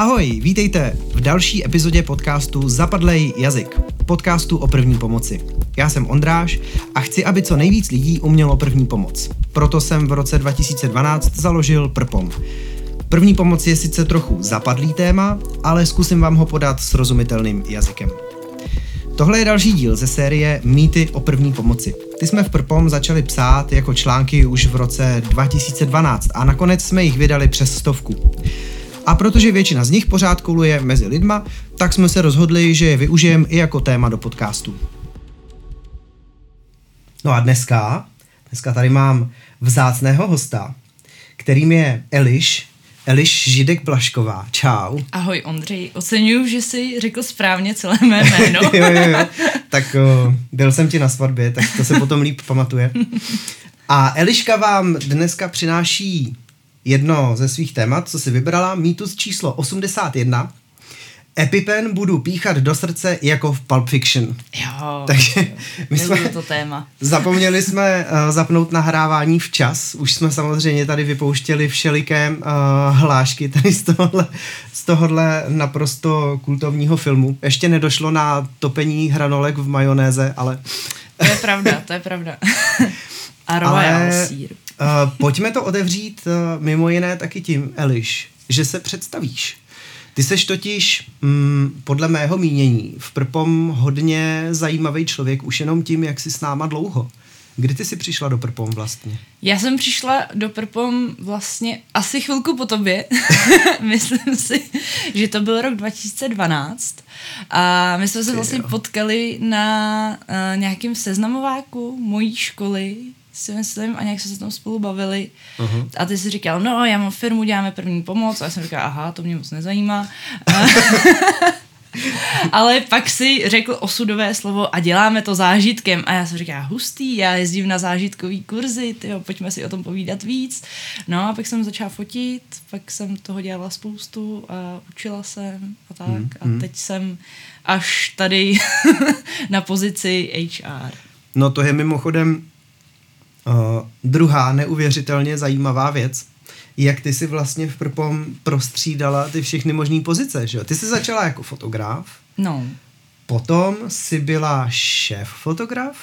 Ahoj, vítejte v další epizodě podcastu Zapadlej jazyk, podcastu o první pomoci. Já jsem Ondráš a chci, aby co nejvíc lidí umělo první pomoc. Proto jsem v roce 2012 založil Prpom. První pomoc je sice trochu zapadlý téma, ale zkusím vám ho podat srozumitelným jazykem. Tohle je další díl ze série Mýty o první pomoci. Ty jsme v Prpom začali psát jako články už v roce 2012 a nakonec jsme jich vydali přes stovku. A protože většina z nich pořád koluje mezi lidma, tak jsme se rozhodli, že je využijeme i jako téma do podcastu. No a dneska, dneska tady mám vzácného hosta, kterým je Eliš, Eliš Židek Blašková. Čau. Ahoj Ondřej, oceňuju, že jsi řekl správně celé mé jméno. jo, jo, jo. Tak o, byl jsem ti na svatbě, tak to se potom líp pamatuje. A Eliška vám dneska přináší jedno ze svých témat, co si vybrala, mýtus číslo 81. Epipen budu píchat do srdce jako v Pulp Fiction. Jo, Takže my jsme to téma. zapomněli jsme uh, zapnout nahrávání včas. Už jsme samozřejmě tady vypouštěli všeliké uh, hlášky tady z tohohle, z tohohle naprosto kultovního filmu. Ještě nedošlo na topení hranolek v majonéze, ale... To je pravda, to je pravda. A royal Ale- sír. Uh, pojďme to otevřít uh, mimo jiné taky tím, Eliš, že se představíš. Ty seš totiž, mm, podle mého mínění, v Prpom hodně zajímavý člověk už jenom tím, jak jsi s náma dlouho. Kdy ty jsi přišla do Prpom vlastně? Já jsem přišla do Prpom vlastně asi chvilku po tobě. Myslím si, že to byl rok 2012. A my jsme se vlastně jo. potkali na uh, nějakém seznamováku mojí školy si myslím, a nějak jsme se tam spolu bavili. Uh-huh. A ty jsi říkal, no, já mám firmu, děláme první pomoc. A já jsem říkal, aha, to mě moc nezajímá. Ale pak si řekl osudové slovo a děláme to zážitkem. A já jsem říkal, hustý, já jezdím na zážitkový kurzy, tyjo, pojďme si o tom povídat víc. No a pak jsem začala fotit, pak jsem toho dělala spoustu a učila jsem a tak. Mm, a teď jsem až tady na pozici HR. No to je mimochodem uh, druhá neuvěřitelně zajímavá věc, jak ty si vlastně v Prpom prostřídala ty všechny možné pozice, že jo? Ty jsi začala jako fotograf, No, potom si byla šéf fotograf,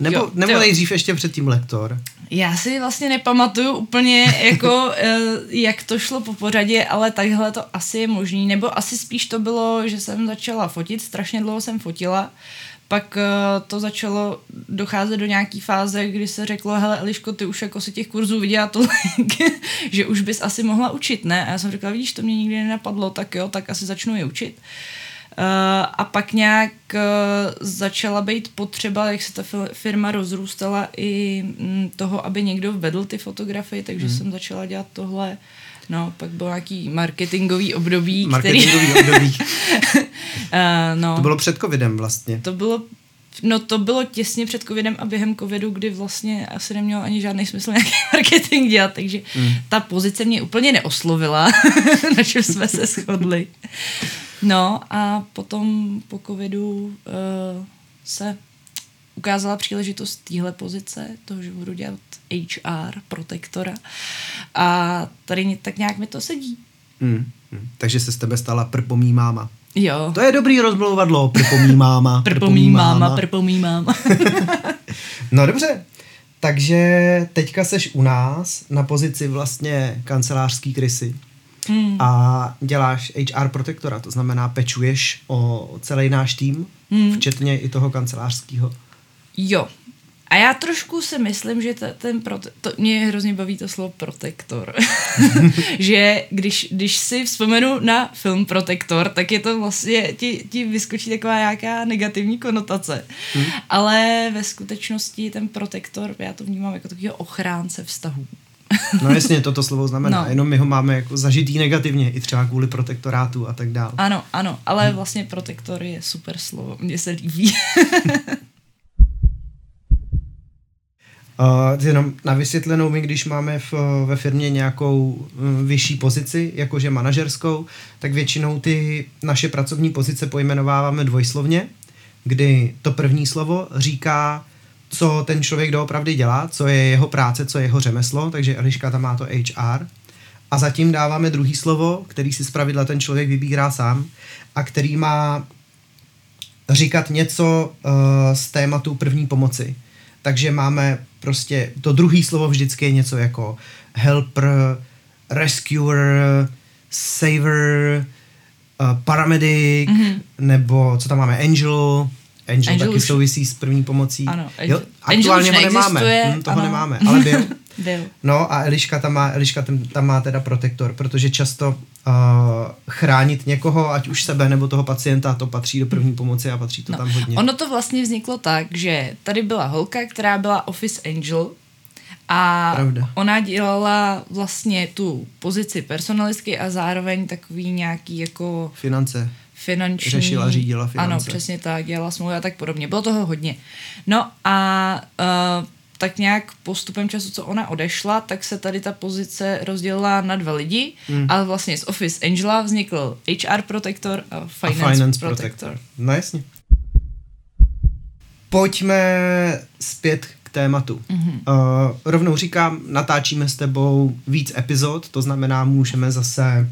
nebo, Jo, nebo jo. nejdřív ještě předtím lektor. Já si vlastně nepamatuju úplně, jako, eh, jak to šlo po pořadě, ale takhle to asi je možný. Nebo asi spíš to bylo, že jsem začala fotit, strašně dlouho jsem fotila, pak eh, to začalo docházet do nějaký fáze, kdy se řeklo, hele Eliško, ty už jako si těch kurzů viděla tolik, že už bys asi mohla učit, ne? A já jsem říkala, vidíš, to mě nikdy nenapadlo, tak jo, tak asi začnu je učit. Uh, a pak nějak uh, začala být potřeba, jak se ta firma rozrůstala i mm, toho, aby někdo vedl ty fotografie, takže Mhm. jsem začala dělat tohle. No, pak byl nějaký marketingový období, Marketingový období. který... uh, no, To bylo před covidem vlastně. to bylo No to bylo těsně před covidem a během covidu, kdy vlastně asi nemělo ani žádný smysl nějaký marketing dělat, takže mm. ta pozice mě úplně neoslovila, na čem jsme se shodli. No a potom po covidu uh, se ukázala příležitost téhle pozice, toho, že budu dělat HR, protektora a tady tak nějak mi to sedí. Mm, mm. Takže se z tebe stala prpomí máma. Jo. To je dobrý rozmlouvadlo, prpomí máma. Prpomí máma, prpomí máma. No dobře, takže teďka seš u nás na pozici vlastně kancelářský krysy Hmm. a děláš HR protektora, to znamená pečuješ o celý náš tým, Hmm. včetně i toho kancelářského. Jo. A já trošku si myslím, že ta, ten prote- to, mě hrozně baví to slovo protektor. že když, když si vzpomenu na film Protektor, tak je to vlastně, ti, ti vyskočí taková nějaká negativní konotace. Hmm. Ale ve skutečnosti ten protektor, já to vnímám jako takového ochránce vztahů. No jasně, toto slovo znamená, No. jenom my ho máme jako zažitý negativně, i třeba kvůli protektorátu a tak dále. Ano, ano, ale vlastně protektor je super slovo, mně se líbí. Uh, jenom na vysvětlenou, my když máme v, ve firmě nějakou uh, vyšší pozici, jakože manažerskou, tak většinou ty naše pracovní pozice pojmenováváme dvojslovně, kdy to první slovo říká, co ten člověk doopravdy dělá, co je jeho práce, co je jeho řemeslo, takže Eliška tam má to HR. A zatím dáváme druhý slovo, který si zpravidla ten člověk vybírá sám a který má říkat něco uh, z tématu první pomoci. Takže máme prostě, to druhý slovo vždycky je něco jako helper, rescuer, saver, uh, paramedic, mm-hmm. nebo co tam máme, angel, Angel, Angel taky už... souvisí s první pomocí. Ano, Angel, jo, aktuálně ho nemáme, hm, toho ano. nemáme, ale byl. byl. No a Eliška tam má, Eliška tam, tam má teda protektor, protože často uh, chránit někoho, ať už sebe nebo toho pacienta, to patří do první pomoci a patří to no, tam hodně. Ono to vlastně vzniklo tak, že tady byla holka, která byla Office Angel a Pravda. ona dělala vlastně tu pozici personalistky a zároveň takový nějaký jako... Finance finanční... Řešila, řídila finance. Ano, přesně tak, dělala smlouvy a tak podobně. Bylo toho hodně. No a uh, tak nějak postupem času, co ona odešla, tak se tady ta pozice rozdělila na dva lidi hmm. a vlastně z Office Angela vznikl HR Protector a Finance, a finance protector. protector. No jasně. Pojďme zpět k tématu. Mm-hmm. Uh, rovnou říkám, natáčíme s tebou víc epizod, to znamená, můžeme zase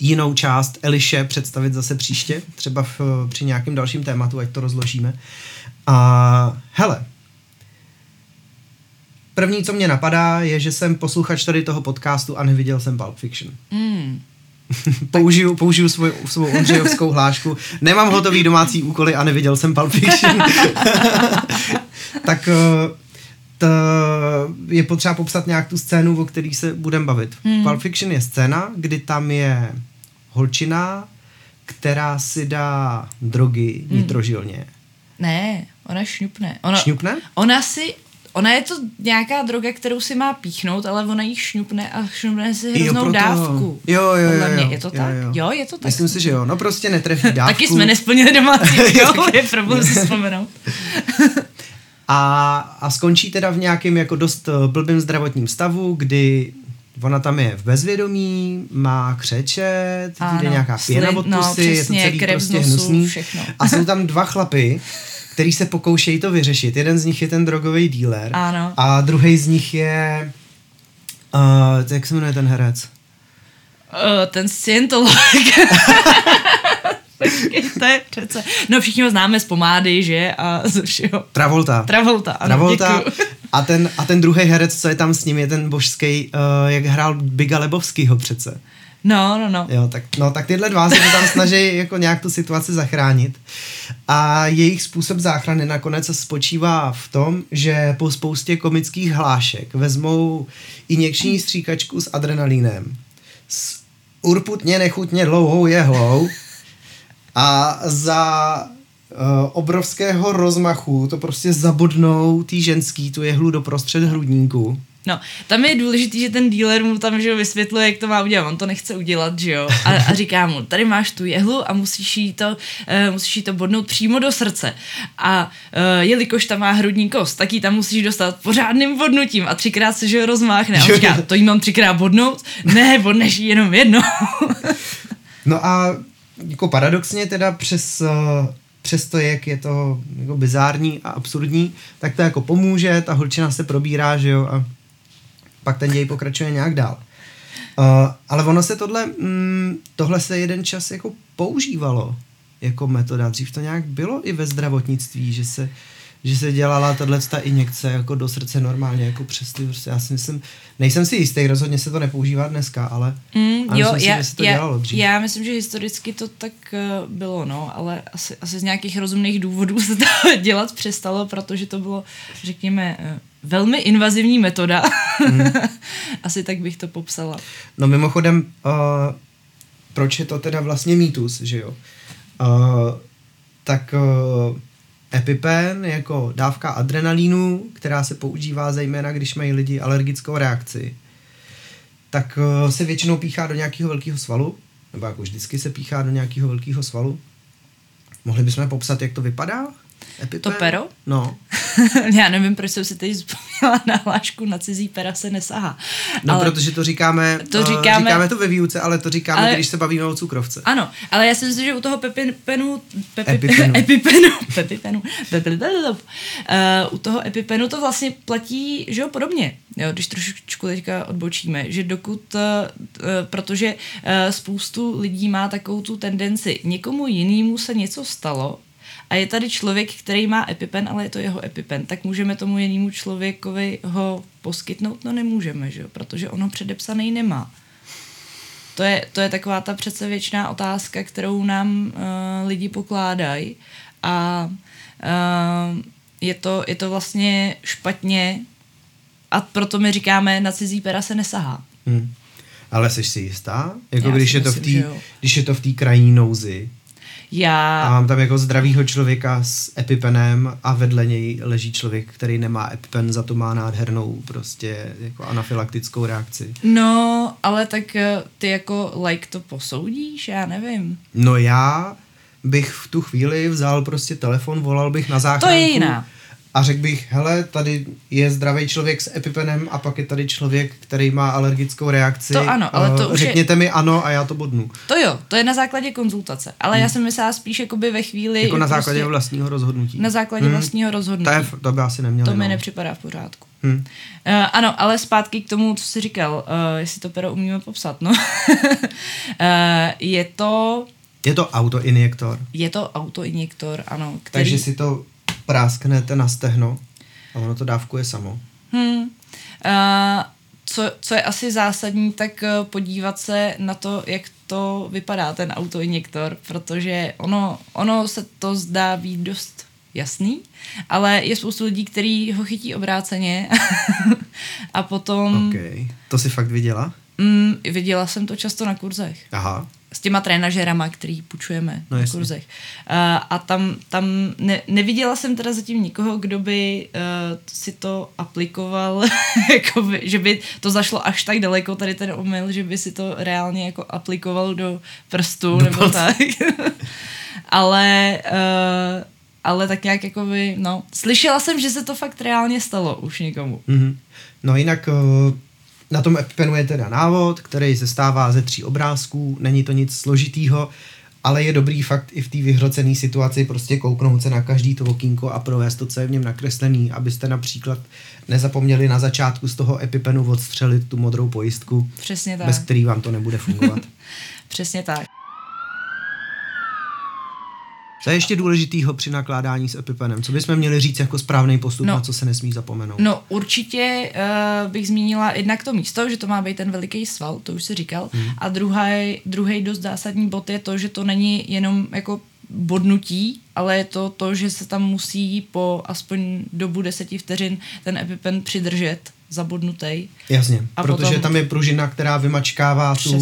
jinou část Eliše představit zase příště, třeba v, při nějakém dalším tématu, ať to rozložíme. A hele, první, co mě napadá, je, že jsem posluchač tady toho podcastu a neviděl jsem Pulp Fiction. Mm. použiju, použiju svou, svou Ondřejovskou hlášku. Nemám hotový domácí úkoly a neviděl jsem Pulp Fiction. tak eh, to je potřeba popsat nějak tu scénu, o který se budeme bavit. Mm. Pulp Fiction je scéna, kdy tam je holčina, která si dá drogy hmm. nitrožilně. Ne, ona šňupne. Ona, šňupne? Ona si, ona je to nějaká droga, kterou si má píchnout, ale ona ji šňupne a šňupne si hroznou jo, dávku. Jo, jo, jo, jo, Je to jo, tak? Jo. jo, je to tak. Myslím si, že jo. No prostě netrefí dávku. Taky jsme nesplnili domácí úkol, je problém si vzpomenout. a, a skončí teda v nějakém jako dost eh, blbým zdravotním stavu, kdy Ona tam je v bezvědomí, má křečet, jde nějaká pěna od no, pusy, je to celý prostě nosu, hnusný. Všechno. A jsou tam dva chlapy, který se pokoušejí to vyřešit. Jeden z nich je ten drogový dealer ano. a druhý z nich je... Uh, jak se jmenuje ten herec? Uh, ten scientolog. Počkejte, přece. No všichni ho známe z pomády, že? A ze všeho. Travolta. Travolta, ano, Travolta. A ten, a ten druhý herec, co je tam s ním, je ten božský, uh, jak hrál Biga Lebovskýho přece. No, no, no. Jo, tak, no, tak tyhle dva se tam snaží jako nějak tu situaci zachránit. A jejich způsob záchrany nakonec spočívá v tom, že po spoustě komických hlášek vezmou injekční stříkačku s adrenalínem, s urputně nechutně dlouhou jehlou a za obrovského rozmachu to prostě zabodnou tý ženský tu jehlu do prostřed hrudníku. No, tam je důležitý, že ten dealer mu tam že jo, vysvětluje, jak to má udělat. On to nechce udělat, že jo. A, a říká mu, tady máš tu jehlu a musíš jí to, uh, musíš jí to bodnout přímo do srdce. A uh, jelikož tam má hrudní kost, tak ji tam musíš dostat pořádným bodnutím a třikrát se, že jo, rozmáchne. A on říká, to jí mám třikrát bodnout? Ne, bodneš ji jenom jedno. no a jako paradoxně teda přes, eh, přes to, jak je to jako bizární a absurdní, tak to jako pomůže, ta holčina se probírá, že jo, a pak ten děj pokračuje nějak dál. Uh, ale ono se tohle, mm, tohle se jeden čas jako používalo jako metoda. Dřív to nějak bylo i ve zdravotnictví, že se že se dělala tahle ta injekce jako do srdce normálně, jako přes ty prostě. Já si myslím, nejsem si jistý, rozhodně se to nepoužívá dneska, ale, mm, ale jo, myslím já, si, že se to já, dělalo dřív. Já myslím, že historicky to tak uh, bylo, no, ale asi, asi z nějakých rozumných důvodů se to dělat přestalo, protože to bylo, řekněme, uh, velmi invazivní metoda. Mm. asi tak bych to popsala. No mimochodem, uh, proč je to teda vlastně mýtus, že jo? Uh, tak uh, EpiPen jako dávka adrenalínu, která se používá zejména, když mají lidi alergickou reakci, tak uh, se většinou píchá do nějakého velkého svalu, nebo jako vždycky se píchá do nějakého velkého svalu. Mohli bychom popsat, jak to vypadá? EpiPen? To pero? No. já nevím, proč jsem si teď vzpomněla na hlášku na cizí pera se nesahá. No, ale protože to říkáme, to říkáme, říkáme to ve výuce, ale to říkáme, ale, když se bavíme o cukrovce. Ano, ale já si myslím, že u toho pepipenu, pepi, epipenu, epipenu, pepipenu, uh, u toho epipenu to vlastně platí, že jo, podobně, jo, když trošičku teďka odbočíme, že dokud, uh, protože uh, spoustu lidí má takovou tu tendenci, někomu jinému se něco stalo, a je tady člověk, který má epipen, ale je to jeho epipen, tak můžeme tomu jinému člověkovi ho poskytnout? No nemůžeme, že? protože ono předepsaný nemá. To je, to je taková ta přece věčná otázka, kterou nám uh, lidi pokládají a uh, je, to, je to vlastně špatně a proto my říkáme, na cizí pera se nesahá. Hmm. Ale jsi si jistá? Jako když, je to v tý, když je to v té krajní nouzi, já... A mám tam jako zdravýho člověka s epipenem a vedle něj leží člověk, který nemá epipen, za to má nádhernou prostě jako anafylaktickou reakci. No, ale tak eh, ty jako like to posoudíš, já nevím. No já bych v tu chvíli vzal prostě telefon, volal bych na záchranku. To je jiná a řekl bych, hele, tady je zdravý člověk s epipenem a pak je tady člověk, který má alergickou reakci. To ano, ale to uh, už Řekněte je... mi ano a já to bodnu. To jo, to je na základě konzultace, ale hmm. já jsem myslela spíš jakoby ve chvíli... Jako na základě prostě, vlastního rozhodnutí. Na základě hmm. vlastního rozhodnutí. To, je, to by asi nemělo. To mi nepřipadá v pořádku. Hmm. Uh, ano, ale zpátky k tomu, co jsi říkal, uh, jestli to pero umíme popsat, no. uh, je to... Je to autoinjektor. Je to autoinjektor, ano. Který... Takže si to prásknete na stehno a ono to dávkuje samo. Hmm. Uh, co, co je asi zásadní, tak uh, podívat se na to, jak to vypadá, ten autoinjektor, protože ono, ono se to zdá být dost jasný, ale je spoustu lidí, kteří ho chytí obráceně a potom... Okay. To si fakt viděla? Mm, viděla jsem to často na kurzech. Aha s těma trénažerama, který půjčujeme no, na kurzech. Uh, a tam, tam ne, neviděla jsem teda zatím nikoho, kdo by uh, si to aplikoval, jakoby, že by to zašlo až tak daleko, tady ten omyl, že by si to reálně jako aplikoval do prstu do nebo palce. tak. ale, uh, ale tak nějak jakoby, no, slyšela jsem, že se to fakt reálně stalo už někomu. Mm-hmm. No jinak uh na tom EpiPenu je teda návod, který se stává ze tří obrázků, není to nic složitýho, ale je dobrý fakt i v té vyhrocené situaci prostě kouknout se na každý to okýnko a provést to, co je v něm nakreslený, abyste například nezapomněli na začátku z toho EpiPenu odstřelit tu modrou pojistku, Přesně tak. bez který vám to nebude fungovat. Přesně tak. Co je ještě důležitýho při nakládání s EpiPenem? Co bychom měli říct jako správný postup, no, na co se nesmí zapomenout? No určitě uh, bych zmínila jednak to místo, že to má být ten veliký sval, to už si říkal. Hmm. A druhý dost zásadní bod je to, že to není jenom jako bodnutí, ale je to to, že se tam musí po aspoň dobu deseti vteřin ten EpiPen přidržet zabodnutý. Jasně, a protože potom... tam je pružina, která vymačkává tu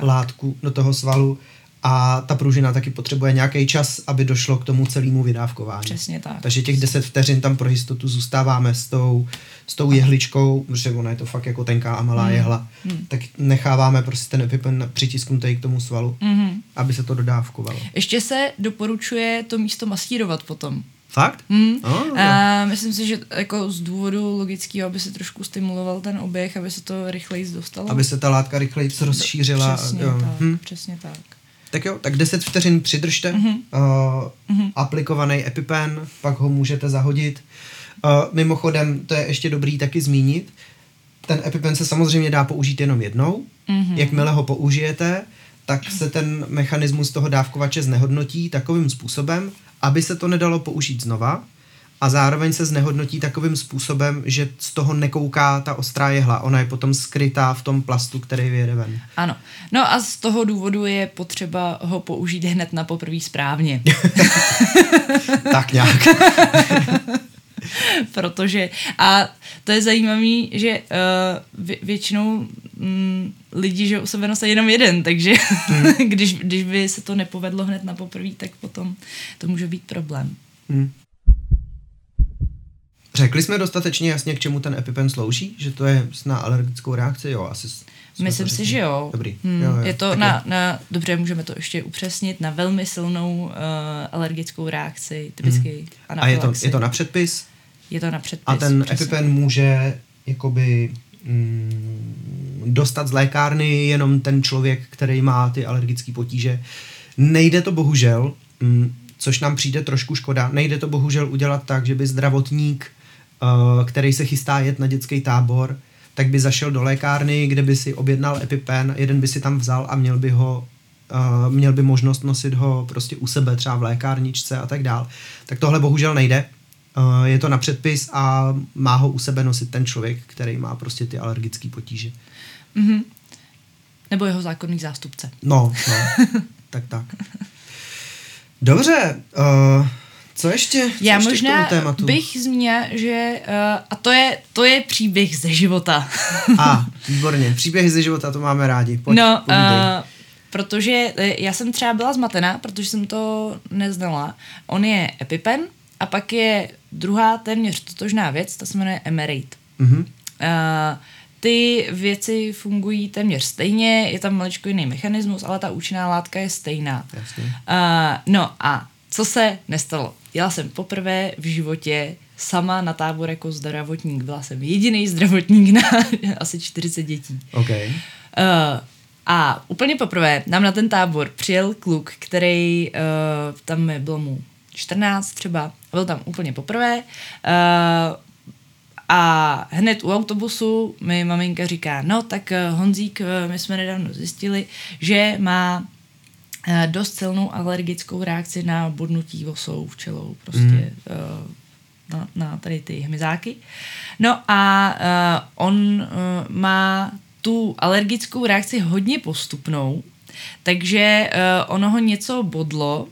látku do toho svalu a ta pružina taky potřebuje nějaký čas, aby došlo k tomu celému vydávkování. Přesně tak. Takže těch 10 vteřin tam pro jistotu zůstáváme s tou, s tou jehličkou, protože ona je to fakt jako tenká a malá hmm. jehla, hmm. tak necháváme prostě ten epipen přitisknutý k tomu svalu, hmm. aby se to dodávkovalo. Ještě se doporučuje to místo masírovat potom. Fakt? Hmm. Oh, a myslím si, že jako z důvodu logického, aby se trošku stimuloval ten oběh, aby se to rychleji dostalo. Aby se ta látka rychleji rozšířila. Přesně jo. tak, hmm. přesně tak. Tak jo, tak 10 vteřin přidržte, mm-hmm. uh, mm-hmm. aplikovaný EpiPen, pak ho můžete zahodit. Uh, mimochodem, to je ještě dobrý taky zmínit, ten EpiPen se samozřejmě dá použít jenom jednou. Mm-hmm. Jakmile ho použijete, tak se ten mechanismus toho dávkovače znehodnotí takovým způsobem, aby se to nedalo použít znova, a zároveň se znehodnotí takovým způsobem, že z toho nekouká ta ostrá jehla. Ona je potom skrytá v tom plastu, který vyjede ven. Ano. No a z toho důvodu je potřeba ho použít hned na poprvé správně. tak nějak. Protože, a to je zajímavé, že uh, vě, většinou mm, lidi, že u sebe nosí jenom jeden, takže mm. když, když by se to nepovedlo hned na poprvé, tak potom to může být problém. Mm. Řekli jsme dostatečně jasně, k čemu ten EpiPen slouží? Že to je na alergickou reakci? Jo, asi Myslím si, že jo. Dobrý. Hmm, jo, jo. Je to na, na, dobře, můžeme to ještě upřesnit, na velmi silnou uh, alergickou reakci, typicky hmm. A je to, je to na předpis? Je to na předpis. A ten přesně. EpiPen může jakoby mm, dostat z lékárny jenom ten člověk, který má ty alergické potíže. Nejde to bohužel, mm, což nám přijde trošku škoda, nejde to bohužel udělat tak, že by zdravotník, uh, který se chystá jet na dětský tábor, tak by zašel do lékárny, kde by si objednal EpiPen, jeden by si tam vzal a měl by ho Uh, měl by možnost nosit ho prostě u sebe, třeba v lékárničce a tak dál. Tak tohle bohužel nejde. Uh, je to na předpis a má ho u sebe nosit ten člověk, který má prostě ty alergické potíže. Mm-hmm. Nebo jeho zákonný zástupce. No, no. tak tak. Dobře, uh, co ještě? Co Já ještě možná bych zmínila, že uh, a to je, to je příběh ze života. A, výborně. Příběhy ze života, to máme rádi. Pojď, no, povídej. uh, protože eh, já jsem třeba byla zmatená, protože jsem to neznala. On je EpiPen a pak je druhá téměř totožná věc, ta se jmenuje Emerate. Mhm. Uh, ty věci fungují téměř stejně, je tam maličko jiný mechanismus, ale ta účinná látka je stejná. Jasně. Uh, no a co se nestalo? Jela jsem poprvé v životě sama na tábor jako zdravotník. Byla jsem jediný zdravotník na asi 40 dětí. OK. Uh, a úplně poprvé nám na ten tábor přijel kluk, který uh, tam bylo mu 14 třeba, byl tam úplně poprvé. Uh, a hned u autobusu mi maminka říká, no tak Honzík, my jsme nedávno zjistili, že má dost silnou alergickou reakci na bodnutí vosou, včelou, prostě mm. uh, na, na tady ty hmyzáky. No a uh, on uh, má tu alergickou reakci hodně postupnou, takže uh, ono ho něco bodlo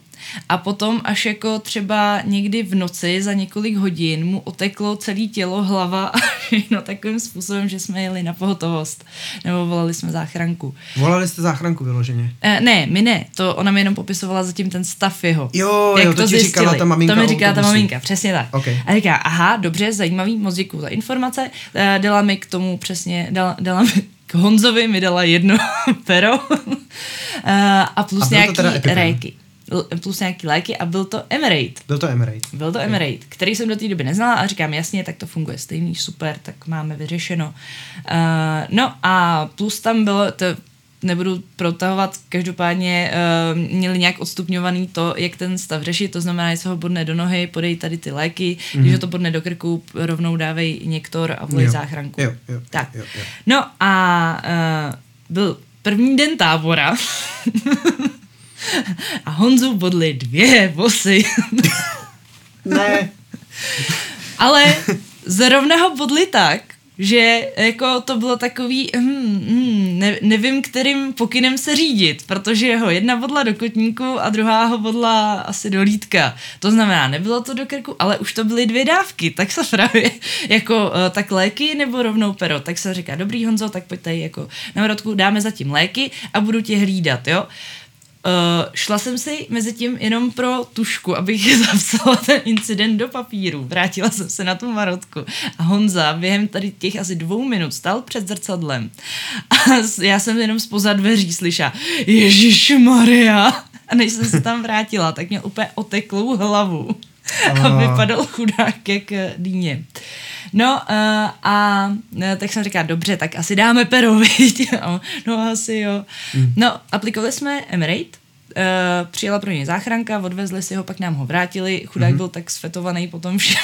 a potom až jako třeba někdy v noci za několik hodin mu oteklo celé tělo, hlava a všechno takovým způsobem, že jsme jeli na pohotovost nebo volali jsme záchranku. Volali jste záchranku vyloženě? Uh, ne, my ne, to ona mi jenom popisovala zatím ten stav jeho. Jo, Jak jo, to ti zjistili. říkala ta maminka To mi říkala ta maminka, přesně tak. Ok. A říká, aha, dobře, zajímavý, moc děkuju za informace. Eh, Dala mi k tomu přesně, dala, dala mi k Honzovi mi dala jedno pero Eh, a plus A to nějaký réky. Plus nějaký léky a byl to Emerate. Byl to Emerate. Byl to Emerate, který jsem do té doby neznala a říkám, jasně, tak to funguje stejný, super, tak máme vyřešeno. Uh, no a plus tam bylo, to nebudu protahovat, každopádně uh, měli nějak odstupňovaný to, jak ten stav řešit, to znamená, jestli ho bodne do nohy, podej tady ty léky, mm-hmm. když ho to bodne do krku, rovnou dávej něktor a volej Jo. záchranku. Jo, jo, tak. jo, jo. No a uh, byl první den tábora a Honzu bodly dvě vosy. Ne. Ale zrovna ho bodli tak, že jako to bylo takový, hmm, hmm, ne, nevím, kterým pokynem se řídit, protože ho jedna bodla do kotníku a druhá ho bodla asi do lítka. To znamená, nebylo to do krku, ale už to byly dvě dávky, tak se právě jako eh, tak léky nebo rovnou pero. Tak se říká, dobrý Honzo, tak pojď tady jako na Mrodku, dáme zatím léky a budu tě hlídat, jo. Uh, šla jsem si mezi tím jenom pro tušku, abych zapsala ten incident do papíru. Vrátila jsem se na tu marotku a Honza během tady těch asi dvou minut stál před zrcadlem. A já jsem jenom spoza dveří slyšela Ježíš Maria a než jsem se tam vrátila, tak měl úplně oteklou hlavu a Ah. vypadal chudák jak eh, dýně. No uh, a eh, tak jsem říkala, dobře, tak asi dáme pero, viď? No asi jo. Hmm. No, aplikovali jsme Emirate, Uh, přijela pro něj záchranka, odvezli si ho, pak nám ho vrátili. Chudák mm-hmm. byl tak svetovaný potom že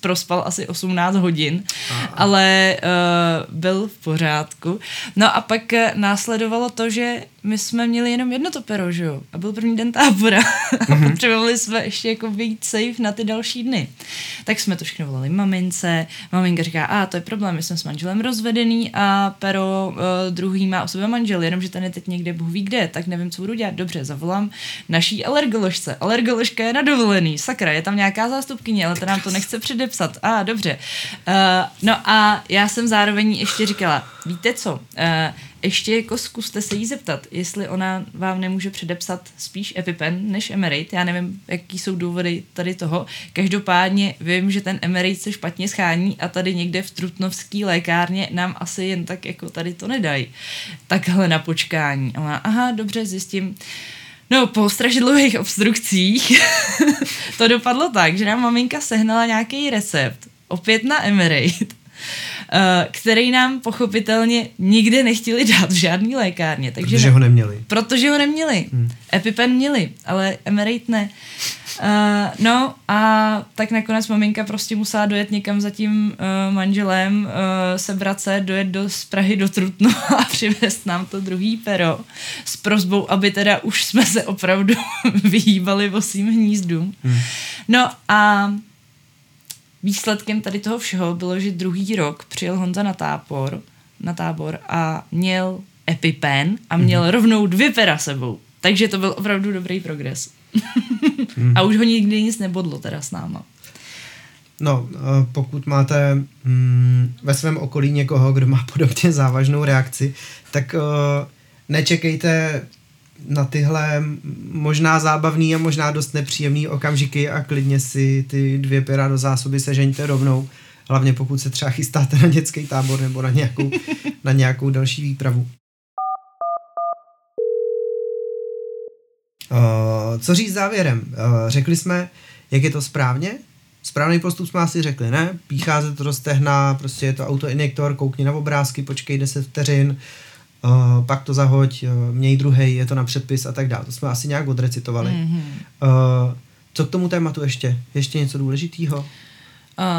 prospal asi 18 hodin, A- ale uh, byl v pořádku. No a pak následovalo to, že my jsme měli jenom jedno to pero, že jo? A byl první den tábora. Mm-hmm. a potřebovali jsme ještě jako být safe na ty další dny. Tak jsme to všechno volali mamince. Maminka říká, a to je problém, my jsme s manželem rozvedený a pero uh, druhý má u sebe manžel, jenomže ten je teď někde Bůh ví kde, tak nevím, co budu dělat. Dobře, zavolám naší alergoložce. Alergoložka je na dovolený, sakra, je tam nějaká zástupkyně, ale ta nám to nechce předepsat. A dobře. Uh, no a já jsem zároveň ještě říkala, víte co, uh, ještě jako zkuste se jí zeptat, jestli ona vám nemůže předepsat spíš EpiPen než Emerate. Já nevím, jaký jsou důvody tady toho. Každopádně vím, že ten Emerate se špatně schání a tady někde v Trutnovský lékárně nám asi jen tak jako tady to nedají. Takhle na počkání. A ona, aha, dobře, zjistím. No, po strašidlových obstrukcích to dopadlo tak, že nám maminka sehnala nějaký recept, opět na eh, který nám pochopitelně nikde nechtěli dát v žádný lékárně. Takže protože ho neměli. Protože ho neměli. Hmm. EpiPen měli, ale Emirate ne. Uh, no a tak nakonec maminka prostě musela dojet někam za tím uh, manželem, uh, sebrat se, dojet do z Prahy do Trutno a přivést nám to druhý pero s prozbou, aby teda už jsme se opravdu vyhýbali svým hnízdům. Hmm. No a výsledkem tady toho všeho bylo, že druhý rok přijel Honza na tábor, na tábor a měl EpiPen a měl hmm. rovnou dvě pera sebou. Takže to byl opravdu dobrý progres hmm. A už ho nikdy nic nebodlo teda s náma. No, eh, pokud máte mm, ve svém okolí někoho, kdo má podobně závažnou reakci, tak uh, nečekejte na tyhle možná zábavný a možná dost nepříjemný okamžiky a klidně si ty dvě pěra do zásoby sežeňte rovnou. Hlavně pokud se třeba chystáte na dětský tábor nebo na nějakou, na nějakou další výpravu. Uh, co říct závěrem? Uh, řekli jsme, jak je to správně. Správný postup jsme asi řekli, ne? Píchá se to do stehna, prostě je to autoinjektor, koukni na obrázky, počkej 10 vteřin, uh, pak to zahoď, uh, měj druhý, je to na předpis a tak dále. To jsme asi nějak odrecitovali. Mm-hmm. Uh, co k tomu tématu ještě? Ještě něco důležitého?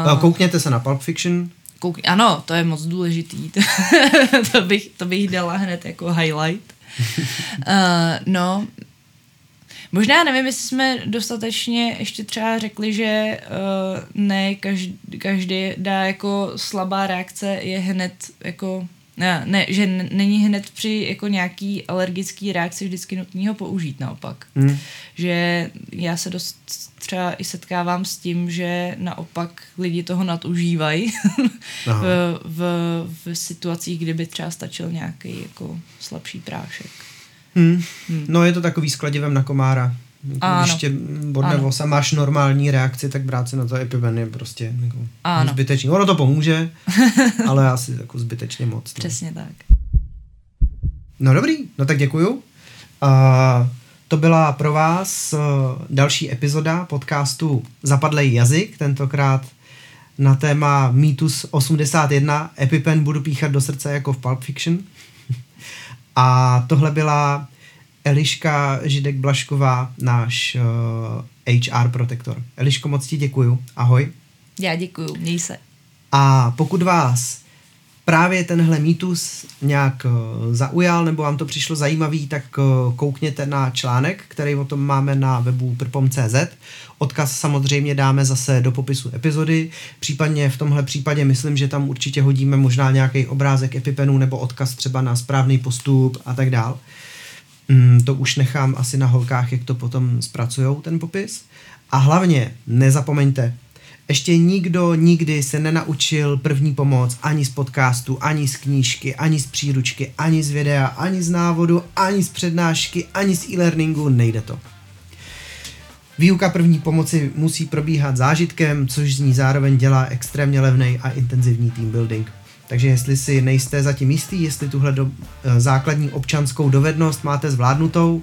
Uh, koukněte se na Pulp Fiction. Kouk, ano, to je moc důležitý. to, bych, to bych dala hned jako highlight. uh, no, Možná nevím, jestli jsme dostatečně ještě třeba řekli, že uh, ne každý, každý dá jako slabá reakce je hned jako ne, ne, že není hned při jako nějaký alergický reakci vždycky nutný ho použít naopak. Hmm. Že já se dost třeba i setkávám s tím, že naopak lidi toho nadužívají v, v, v situacích, kdyby třeba stačil nějaký jako slabší prášek. Hmm. Hmm. No je to takový s kladivem na komára. Ano. Když tě bodne vosa, máš normální reakci, tak brát si na to epiven je prostě jako ano. zbytečný. Ono to pomůže, ale asi jako zbytečně moc. No. Přesně tak. No dobrý, no tak děkuju. Uh, to byla pro vás uh, další epizoda podcastu Zapadlej jazyk, tentokrát na téma Mýtus 81 EpiPen budu píchat do srdce jako v Pulp Fiction. A tohle byla Eliška Židek Blašková, náš uh, eh, HR protektor. Eliško, moc ti děkuju. Ahoj. Já děkuju, měj se. A pokud vás právě tenhle mýtus nějak uh, zaujal nebo vám to přišlo zajímavý, tak uh, koukněte na článek, který o tom máme na webu prpom.cz. Odkaz samozřejmě dáme zase do popisu epizody, případně v tomhle případě myslím, že tam určitě hodíme možná nějaký obrázek epipenu nebo odkaz třeba na správný postup a tak dál. Mm, to už nechám asi na holkách, jak to potom zpracujou ten popis. A hlavně nezapomeňte, ještě nikdo nikdy se nenaučil první pomoc ani z podcastu, ani z knížky, ani z příručky, ani z videa, ani z návodu, ani z přednášky, ani z e-learningu, nejde to. Výuka první pomoci musí probíhat zážitkem, což z ní zároveň dělá extrémně levný a intenzivní team building. Takže jestli si nejste zatím jistý, jestli tuhle do, eh, základní občanskou dovednost máte zvládnutou,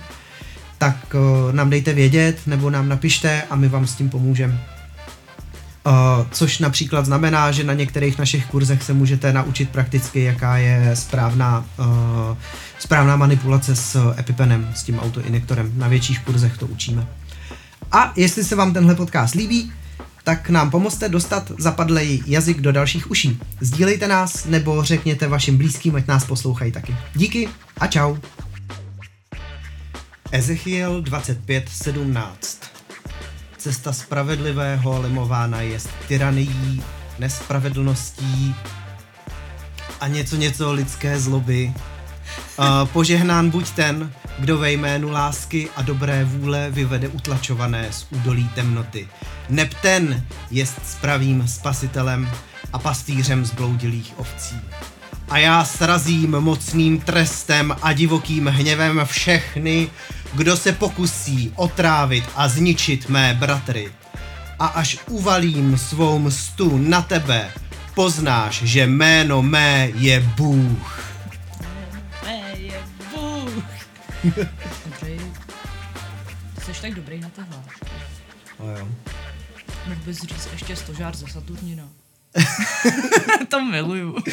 tak uh, nám dejte vědět nebo nám napište a my vám s tím pomůžeme. Uh, což například znamená, že na některých našich kurzech se můžete naučit prakticky, jaká je správná, správná manipulace s EpiPenem, s tím autoinjektorem. Na větších kurzech to učíme. A jestli se vám tenhle podcast líbí, tak nám pomozte dostat zapadlej jazyk do dalších uší. Sdílejte nás nebo řekněte vašim blízkým, ať nás poslouchají taky. Díky a čau. Ezechiel 25.17 Cesta spravedlivého limována je tyranií, nespravedlností a něco něco lidské zloby. Uh, požehnán buď ten, kdo ve jménu lásky a dobré vůle vyvede utlačované z údolí temnoty. Neb ten jest spravým spasitelem a pastýřem zbloudilých ovcí. A já srazím mocným trestem a divokým hněvem všechny, kdo se pokusí otrávit a zničit mé bratry. A až uvalím svou mstu na tebe, poznáš, že jméno mé je Bůh. Mé je Bůh. Jsi tak dobrý na tohle. O jo. Mohl bys říct ještě stožár ze Saturnina. to miluju.